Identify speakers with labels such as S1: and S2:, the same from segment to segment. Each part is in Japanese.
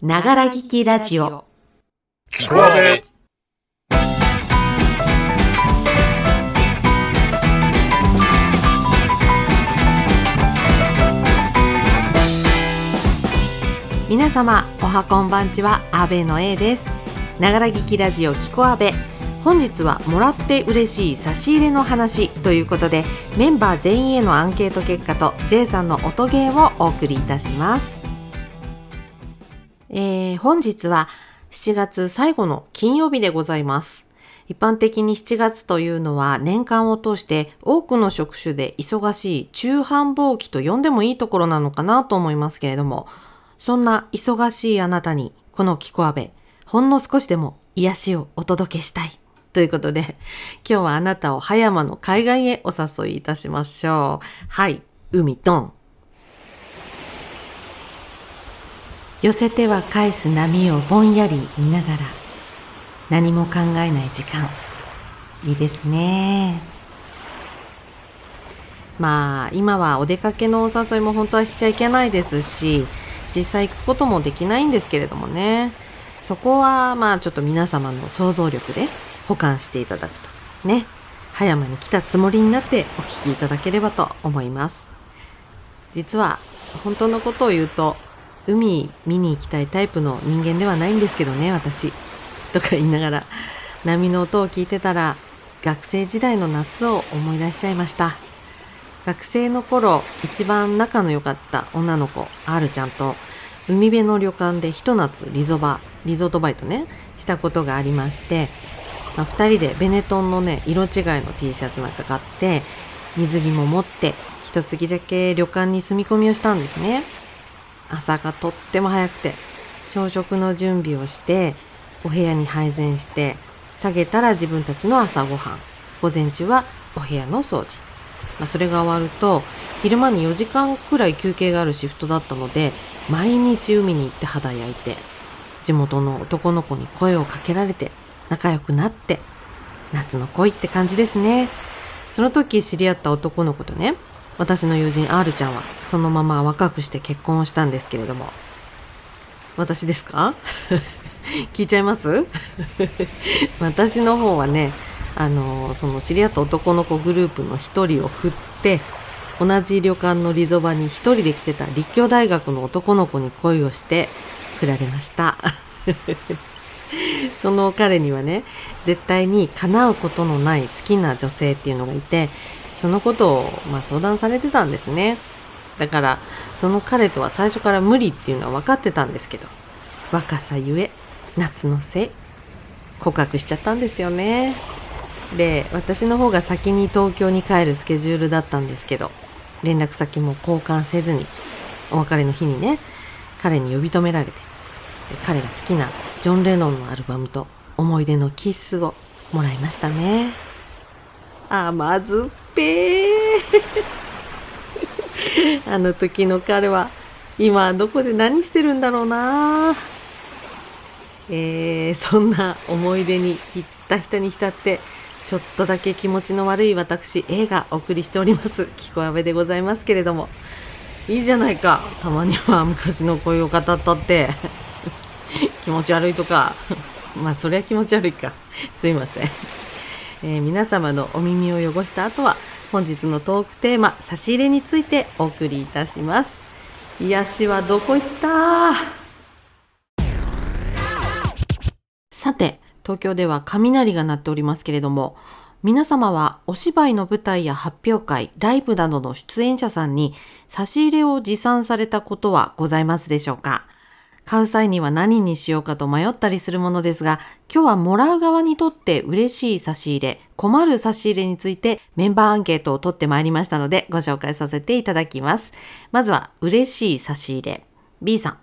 S1: ながら聞きラジオ。
S2: 聞こえ
S1: 皆様、おはこんばんちは、阿部の A です。ながら聞きラジオ、聞こ阿部。本日はもらって嬉しい差し入れの話ということでメンバー全員へのアンケート結果と J さんの音ゲーをお送りいたします、えー本日は7月最後の金曜日でございます一般的に7月というのは年間を通して多くの職種で忙しい中繁忙期と呼んでもいいところなのかなと思いますけれどもそんな忙しいあなたにこのキコアベほんの少しでも癒しをお届けしたいということで、今日はあなたを葉山の海岸へお誘いいたしましょう。はい、海ドン。寄せては返す波をぼんやり見ながら、何も考えない時間。いいですね。まあ、今はお出かけのお誘いも本当はしちゃいけないですし、実際行くこともできないんですけれどもね。そこはまあちょっと皆様の想像力で保管していただくとね葉山に来たつもりになってお聞きいただければと思います実は本当のことを言うと海見に行きたいタイプの人間ではないんですけどね私。とか言いながら波の音を聞いてたら学生時代の夏を思い出しちゃいました。学生の頃一番仲の良かった女の子 R ちゃんと海辺の旅館でひと夏リゾバリゾートバイトねしたことがありまして、まあ、2人でベネトンのね色違いの T シャツなんか買って水着も持って一月だけ旅館に住み込みをしたんですね。朝がとっても早くて朝食の準備をしてお部屋に配膳して下げたら自分たちの朝ごはん。午前中はお部屋の掃除。まあ、それが終わると昼間に4時間くらい休憩があるシフトだったので毎日海に行って肌焼いて地元の男の子に声をかけられて仲良くなって夏の恋って感じですね。その時知り合った男の子とね私の友人 R ちゃんはそのまま若くして結婚をしたんですけれども。私ですか？聞いちゃいます？私の方はねあのその知り合った男の子グループの一人を振って同じ旅館のリゾバに一人で来てた立教大学の男の子に恋をして振られました。その彼にはね絶対に叶うことのない好きな女性っていうのがいてそのことを、まあ、相談されてたんですね。だからその彼とは最初から無理っていうのは分かってたんですけど若さゆえ夏のせい告白しちゃったんですよね。で私の方が先に東京に帰るスケジュールだったんですけど連絡先も交換せずにお別れの日にね彼に呼び止められて彼が好きなジョン・レノンのアルバムと思い出のキッスをもらいましたね。甘酸っぺー。あの時の彼は今どこで何してるんだろうな。えー、そんな思い出にひったひたに浸ってちょっとだけ気持ちの悪い私 A がお送りしております。聞こえべでございますけれども。いいじゃないか。たまには昔の恋を語ったって 気持ち悪いとか。まあそりゃ気持ち悪いか。すいません、えー皆様のお耳を汚した後は本日のトークテーマ差し入れについてお送りいたします。癒しはどこ行った？さて、東京では雷が鳴っておりますけれども、皆様はお芝居の舞台や発表会、ライブなどの出演者さんに差し入れを持参されたことはございますでしょうか？買う際には何にしようかと迷ったりするものですが、今日はもらう側にとって嬉しい差し入れ、困る差し入れについてメンバーアンケートを取ってまいりましたのでご紹介させていただきます。まずは嬉しい差し入れ。B さん。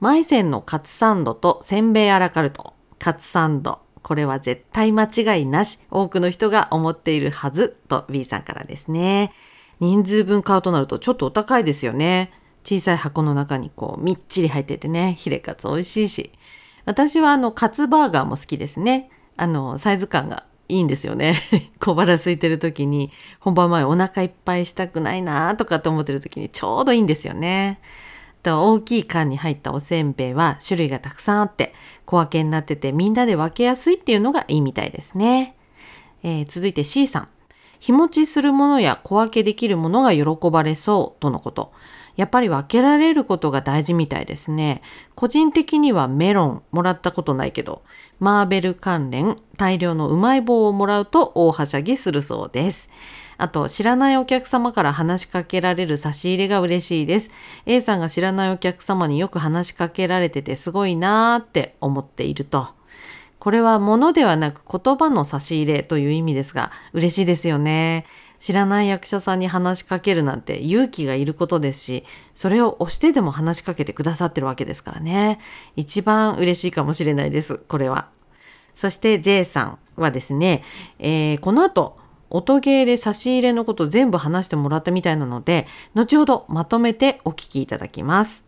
S1: マイセンのカツサンドとせんべいアラカルト。カツサンド。これは絶対間違いなし。多くの人が思っているはず。と B さんからですね。人数分買うとなるとちょっとお高いですよね。小さい箱の中にこうみっちり入っててね、ヒレカツ美味しいし。私はあのカツバーガーも好きですね。あの、サイズ感がいいんですよね。小腹空いてる時に本番前お腹いっぱいしたくないなとかって思ってる時にちょうどいいんですよね。と大きい缶に入ったおせんべいは種類がたくさんあって小分けになっててみんなで分けやすいっていうのがいいみたいですね。えー、続いて C さん。日持ちするものや小分けできるものが喜ばれそうとのこと。やっぱり分けられることが大事みたいですね。個人的にはメロンもらったことないけど、マーベル関連大量のうまい棒をもらうと大はしゃぎするそうです。あと、知らないお客様から話しかけられる差し入れが嬉しいです。A さんが知らないお客様によく話しかけられててすごいなーって思っていると。これは物ではなく言葉の差し入れという意味ですが、嬉しいですよね。知らない役者さんに話しかけるなんて勇気がいることですし、それを押してでも話しかけてくださってるわけですからね。一番嬉しいかもしれないです、これは。そして J さんはですね、えー、この後、音ゲーで差し入れのこと全部話してもらったみたいなので、後ほどまとめてお聞きいただきます。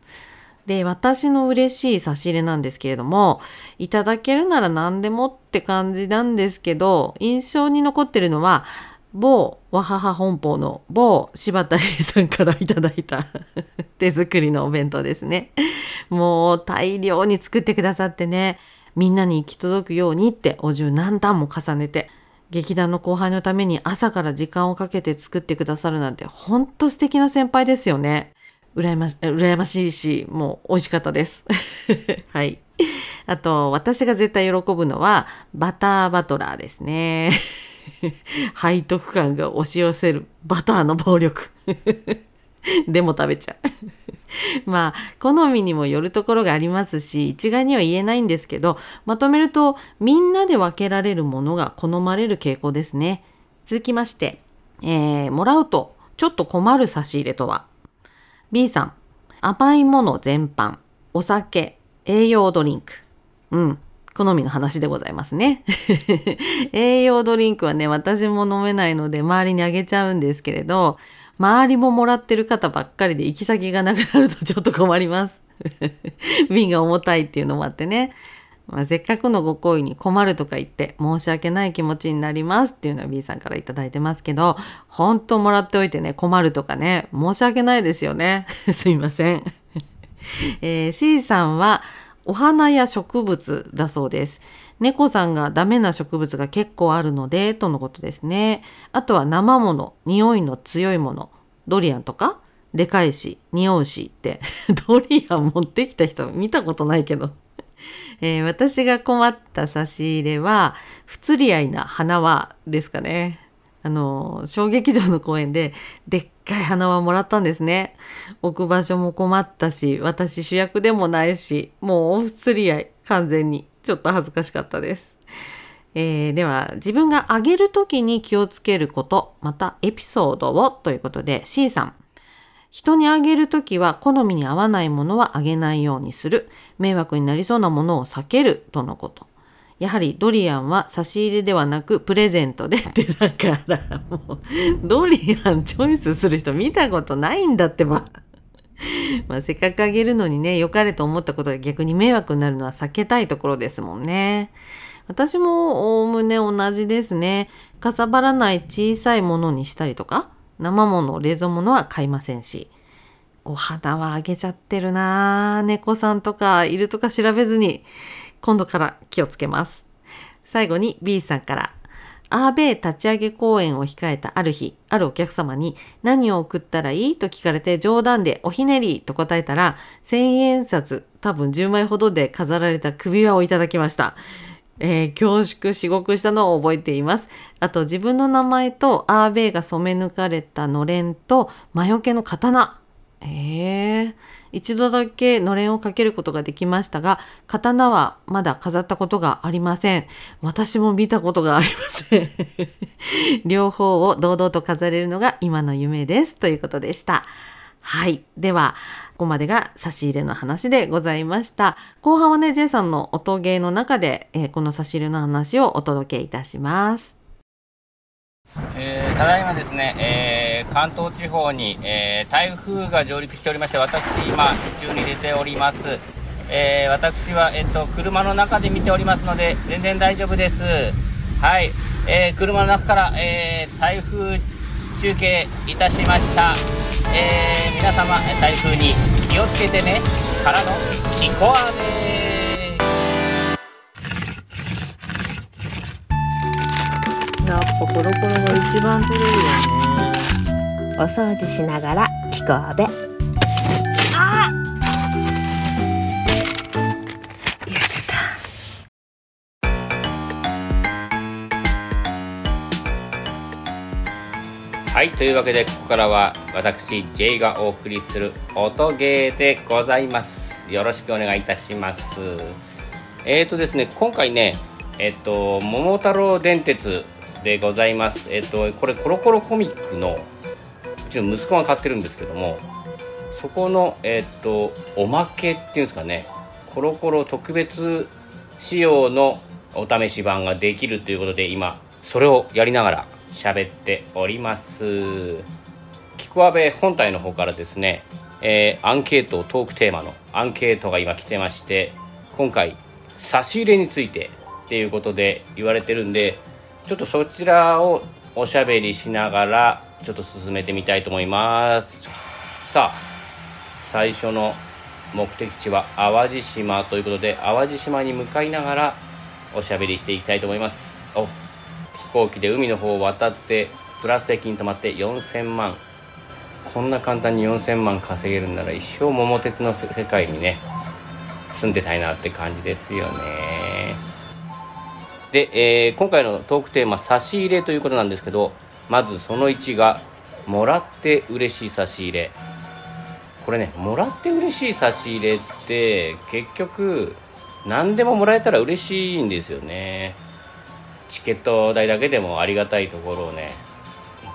S1: で、私の嬉しい差し入れなんですけれども、いただけるなら何でもって感じなんですけど、印象に残ってるのは、某わはは本舗の某柴田理恵さんからいただいた 手作りのお弁当ですね。もう大量に作ってくださってね、みんなに行き届くようにってお重何段も重ねて、劇団の後輩のために朝から時間をかけて作ってくださるなんてほんと素敵な先輩ですよね。羨まし、羨ましいし、もう美味しかったです。はい。あと、私が絶対喜ぶのは、バターバトラーですね。背徳感が押し寄せるバターの暴力。でも食べちゃう まあ、好みにもよるところがありますし、一概には言えないんですけど、まとめると、みんなで分けられるものが好まれる傾向ですね。続きまして、えー、もらうとちょっと困る差し入れとは ?B さん、甘いもの全般、お酒、栄養ドリンク。うん。好みの話でございますね。栄養ドリンクはね、私も飲めないので周りにあげちゃうんですけれど、周りももらってる方ばっかりで行き先がなくなると ちょっと困ります。瓶が重たいっていうのもあってね。まあ、せっかくのご好意に困るとか言って申し訳ない気持ちになりますっていうのは B さんから頂いてますけど、本当もらっておいてね、困るとかね、申し訳ないですよね。すいません。えー、C さんは、お花や植物だそうです。猫さんがダメな植物が結構あるので、とのことですね。あとは生もの、匂いの強いもの、ドリアンとか、でかいし、匂うしって ドリアン持ってきた人見たことないけど えー、私が困った差し入れは、不釣り合いな花輪ですかね。あの、小劇場の公演で、でっかい花輪もらったんですね。置く場所も困ったし、私主役でもないし、もうお不釣り合い、完全に。ちょっと恥ずかしかったです。えー、では、自分があげるときに気をつけること、またエピソードをということで、C さん。人にあげるときは好みに合わないものはあげないようにする。迷惑になりそうなものを避けるとのこと。やはりドリアンは差し入れではなくプレゼントでってだからもうドリアンチョイスする人見たことないんだってば。まあせっかくあげるのにね良かれと思ったことが逆に迷惑になるのは避けたいところですもんね。私もおおむね同じですね。かさばらない小さいものにしたりとか生もの冷蔵物は買いませんし。お花はあげちゃってるな猫さんとかいるとか調べずに今度から気をつけます。最後に B さんから、アーベイ立ち上げ公演を控えたある日、あるお客様に何を送ったらいいと聞かれて冗談でおひねりと答えたら、千円札多分10枚ほどで飾られた首輪をいただきました。えー、恐縮至極したのを覚えています。あと自分の名前とアーベイが染め抜かれたのれんと魔除けの刀。えー、一度だけのれんをかけることができましたが、刀はまだ飾ったことがありません。私も見たことがありません。両方を堂々と飾れるのが今の夢です。ということでした。はい。では、ここまでが差し入れの話でございました。後半はね、J さんの音ゲーの中で、えー、この差し入れの話をお届けいたします。
S3: えー、ただいまですね、えー、関東地方に、えー、台風が上陸しておりまして私今支柱に出ております、え私は、えっと、車の中で見ておりますので全然大丈夫です。はい、え車の中から、え台風中継いたしました、え皆様台風に気をつけてね。からのキコア
S1: やっぱコロコロが一番取れるよね。
S4: お掃除しながら聞こうべ。
S1: やっちゃった。
S3: はいというわけでここからは私 J がお送りする音ゲーでございます。よろしくお願いいたします。えーとですね今回ねえっと桃太郎電鉄でございます。えっとこれコロコロコミックのちの息子が買ってるんですけどもそこのえっとおまけっていうんですかねコロコロ特別仕様のお試し版ができるということで今それをやりながら喋っております。キクアベ本体の方からですね、えーアンケートトークテーマのアンケートが今来てまして今回差し入れについてっていうことで言われてるんでちょっとそちらをおしゃべりしながらちょっと進めてみたいと思います。さあ最初の目的地は淡路島ということで淡路島に向かいながらおしゃべりしていきたいと思います。お飛行機で海の方を渡ってプラス駅に泊まって4000万。こんな簡単に4000万稼げるんなら一生桃鉄の世界にね住んでたいなって感じですよね。で、えー今回のトークテーマ差し入れということなんですけどまずその1がもらって嬉しい差し入れ。これねもらって嬉しい差し入れって結局何でももらえたら嬉しいんですよね。チケット代だけでもありがたいところをね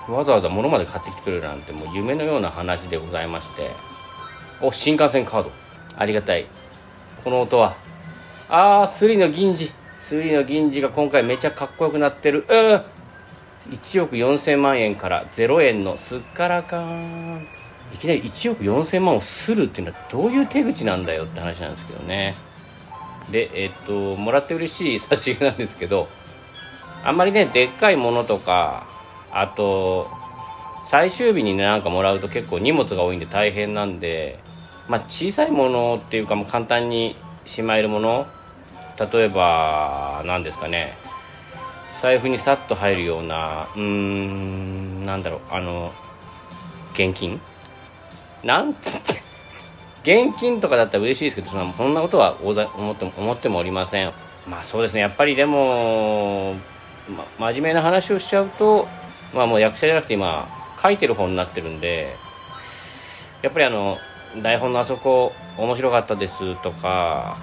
S3: わざわざ物まで買ってきてくれるなんてもう夢のような話でございまして。お新幹線カード。ありがたい。この音はああスリの銀次。スリの銀次が今回めちゃかっこよくなってる。うん1億4000万円から0円のすっからかん。いきなり1億4000万をするっていうのはどういう手口なんだよって話なんですけどね。でえっともらって嬉しい差し入れなんですけどあんまりねでっかいものとかあと最終日にねなんかもらうと結構荷物が多いんで大変なんでまあ小さいものっていうかもう簡単にしまえるもの例えば何ですかね。財布にさっと入るようなうーんなんだろうあの現金？なんつって現金とかだったら嬉しいですけどそんなことは思っても思ってもおりません。まあそうですね。やっぱりでも、ま、真面目な話をしちゃうとまあもう役者じゃなくて今書いてる本になってるんでやっぱりあの台本のあそこ面白かったですとか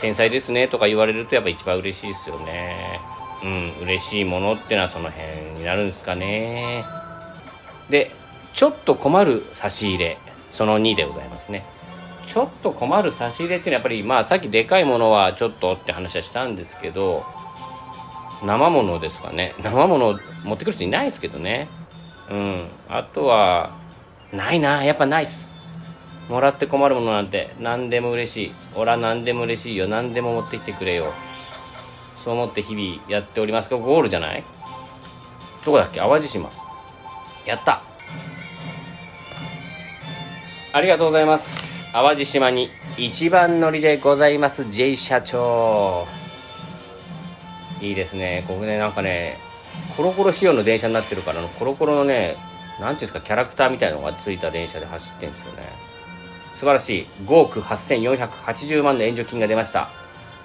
S3: 天才ですねとか言われるとやっぱ一番嬉しいですよね。うん嬉しいものってのはその辺になるんですかね。でちょっと困る差し入れその2でございますね。ちょっと困る差し入れっていうのはやっぱりまあさっきでかいものはちょっとって話はしたんですけど生ものですかね。生もの持ってくる人いないですけどね。うん。あとはないな。やっぱないっす。もらって困るものなんて何でも嬉しい。俺は何でも嬉しいよ。何でも持ってきてくれよ。そう思って日々やっております。がゴールじゃない？どこだっけ？淡路島。やった。ありがとうございます。淡路島に一番乗りでございます J 社長。いいですね。ここねなんかねコロコロ仕様の電車になってるからのコロコロのねなんていうんですかキャラクターみたいのがついた電車で走ってるんですよね。素晴らしい。5億8480万の援助金が出ました。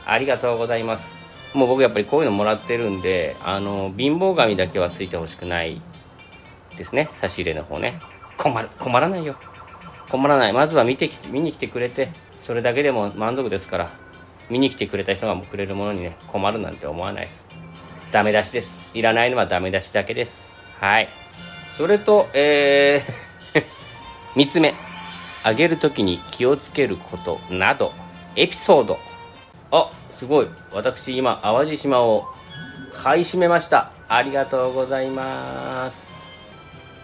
S3: ありがとうございます。もう僕やっぱりこういうのもらってるんであの貧乏神だけはついてほしくないですね。差し入れの方ね。困る困らないよ。困らない。まずは見てき見に来てくれてそれだけでも満足ですから見に来てくれた人がくれるものにね困るなんて思わないです。ダメ出しです。いらないのはダメ出しだけです。はい。それとえー 3つ目。あげるときに気をつけることなど。エピソード。あすごい。私今淡路島を買い占めました。ありがとうございます。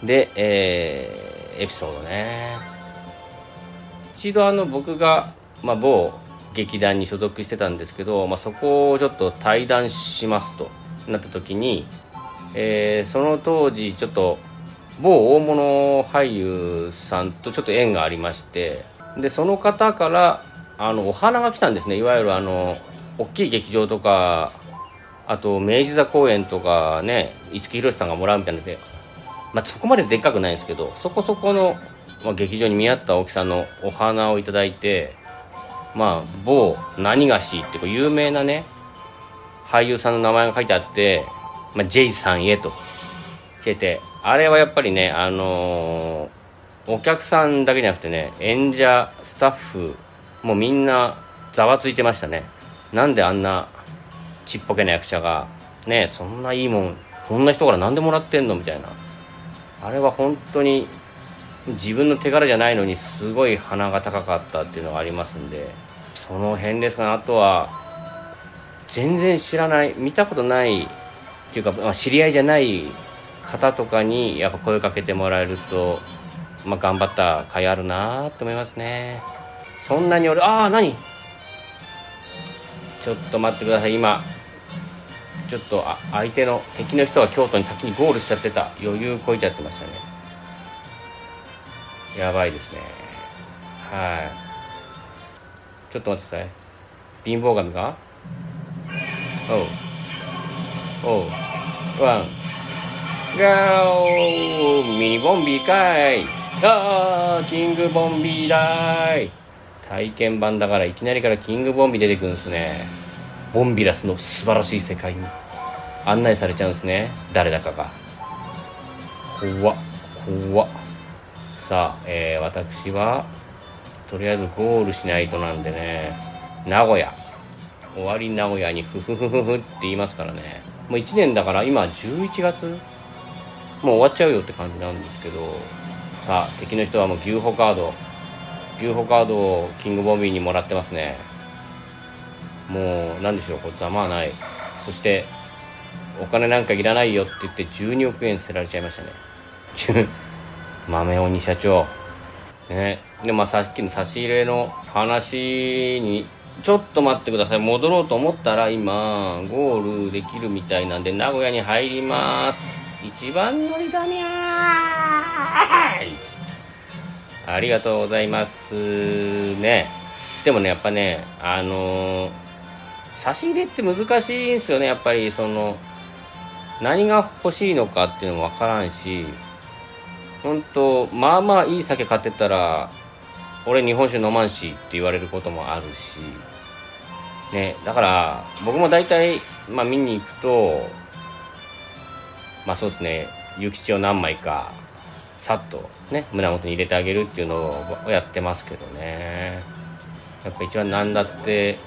S3: でえーエピソードね。一度あの僕が、まあ、某劇団に所属してたんですけど、まあ、そこをちょっと対談しますとなった時に、えーその当時ちょっと某大物俳優さんとちょっと縁がありましてでその方からあのお花が来たんですね。いわゆるあの大きい劇場とかあと明治座公演とかね五木ひろしさんがもらうみたいなので、まあ、そこまででっかくないんですけどそこそこの、まあ、劇場に見合った大きさのお花をいただいてまあ某何がしってこう有名なね俳優さんの名前が書いてあって、まあ、J さんへと。来ててあれはやっぱりねあのーお客さんだけじゃなくてね演者スタッフもうみんなざわついてましたね。なんであんなちっぽけな役者がねそんないいもんこんな人から何でもらってんのみたいな。あれは本当に自分の手柄じゃないのにすごい鼻が高かったっていうのがありますんでその辺ですかねあとは全然知らない見たことないっていうか、まあ、知り合いじゃない方とかにやっぱ声かけてもらえると、まあ、頑張った甲斐あるなって思いますね。そんなに俺ああ何？ちょっと待ってください。今ちょっとあ相手の敵の人は京都に先にゴールしちゃってた。余裕こいちゃってましたね。やばいですね。はい。ちょっと待ってください。貧乏神が？おう。おう。ワン。ガー。ミニボンビーかい。あーキングボンビーだい。体験版だからいきなりからキングボンビ出てくるんですね。ボンビラスの素晴らしい世界に。案内されちゃうんですね。誰だかが。怖っ怖っ。さあ、えー私はとりあえずゴールしないとなんでね。名古屋。終わり名古屋にフフフフフって言いますからね。もう1年だから今11月？もう終わっちゃうよって感じなんですけど。さあ敵の人はもう牛歩カード。牛歩カードをキングボンビーにもらってますね。もう何でしょうこざまあない。そしてお金なんかいらないよって言って12億円捨てられちゃいましたね。豆鬼社長。ね。でまあさっきの差し入れの話にちょっと待ってください。戻ろうと思ったら今ゴールできるみたいなんで名古屋に入ります。一番乗りだにゃーありがとうございます。ね。でもねやっぱねあのー差し入れって難しいんですよねやっぱり。その何が欲しいのかっていうのも分からんし。本当まあまあいい酒買ってたら俺日本酒飲まんしって言われることもあるし。ねだから僕も大体まあ見に行くとまあそうですね諭吉を何枚かさっとね胸元に入れてあげるっていうのをやってますけどね。やっぱ一番何だって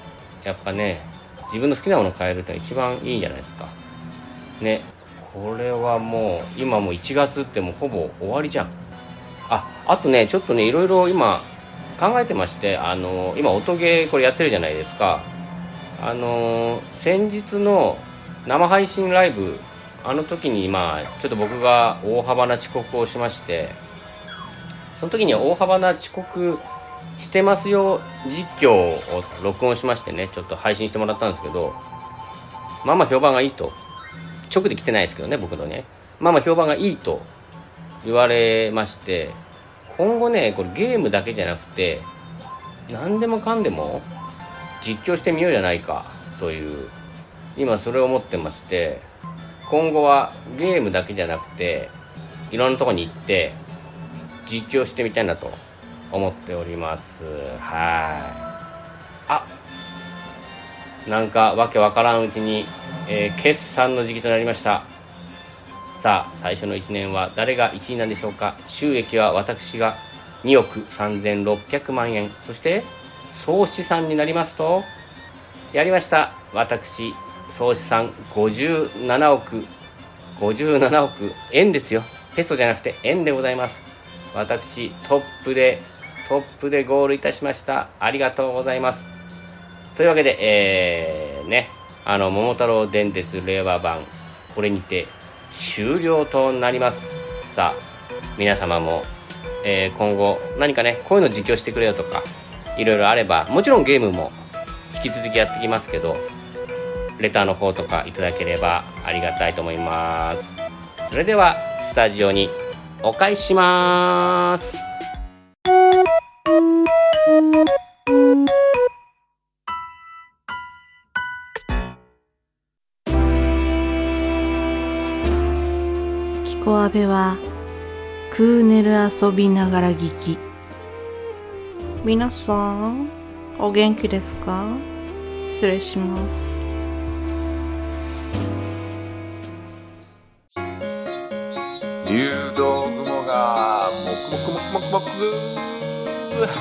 S3: やっぱね自分の好きなものを買えるってのが一番いいんじゃないですか。ねこれはもう今もう1月ってもうほぼ終わりじゃん。ああとねちょっとねいろいろ今考えてましてあの今音ゲーこれやってるじゃないですか。あの先日の生配信ライブあの時にまあちょっと僕が大幅な遅刻をしましてその時には大幅な遅刻してますよ実況を録音しましてねちょっと配信してもらったんですけどまあまあ評判がいいと。直で来てないですけどね僕のね。まあまあ評判がいいと。言われまして今後ねこれゲームだけじゃなくて何でもかんでも実況してみようじゃないかという今それを思ってまして今後はゲームだけじゃなくていろんなとこに行って実況してみたいなと思っております。はい。あなんかわけわからんうちに、えー決算の時期となりました。さあ最初の1年は誰が1位なんでしょうか？収益は私が2億3600万円。そして総資産になりますとやりました。私総資産57億57億円ですよ。ペソじゃなくて円でございます。私トップでトップでゴールいたしました。ありがとうございます。というわけでえー、ねあの桃太郎電鉄令和版これにて終了となります。さあ皆様も、えー今後何かねこういうの実況してくれよとかいろいろあればもちろんゲームも引き続きやってきますけどレターの方とかいただければありがたいと思います。それではスタジオにお返しします。
S1: キコアベはクーネル遊びながら聞き。皆さんお元気ですか？失礼します。
S2: くもくもくもくもく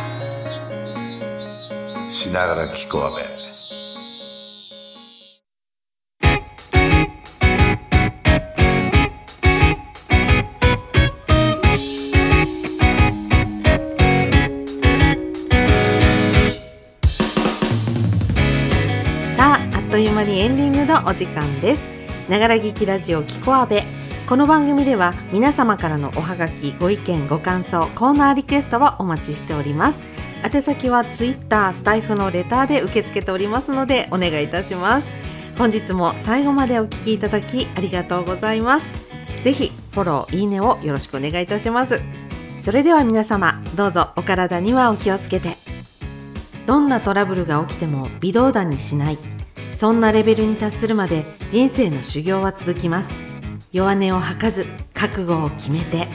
S2: しながら聞こうべ。
S1: さああっという間にエンディングのお時間です。ながら聞きラジオキコアベこの番組では皆様からのおはがきご意見ご感想コーナーリクエストをお待ちしております。宛先はツイッタースタイフのレターで受け付けておりますのでお願いいたします。本日も最後までお聞きいただきありがとうございます。ぜひフォローいいねをよろしくお願いいたします。それでは皆様どうぞお体にはお気をつけて。どんなトラブルが起きても微動だにしない。そんなレベルに達するまで人生の修行は続きます。弱音を吐かず覚悟を決めて。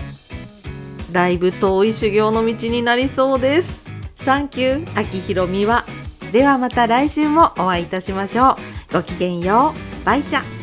S1: だいぶ遠い修行の道になりそうです。サンキュー秋広美和ではまた来週もお会いいたしましょう。ごきげんよう。バイチャ。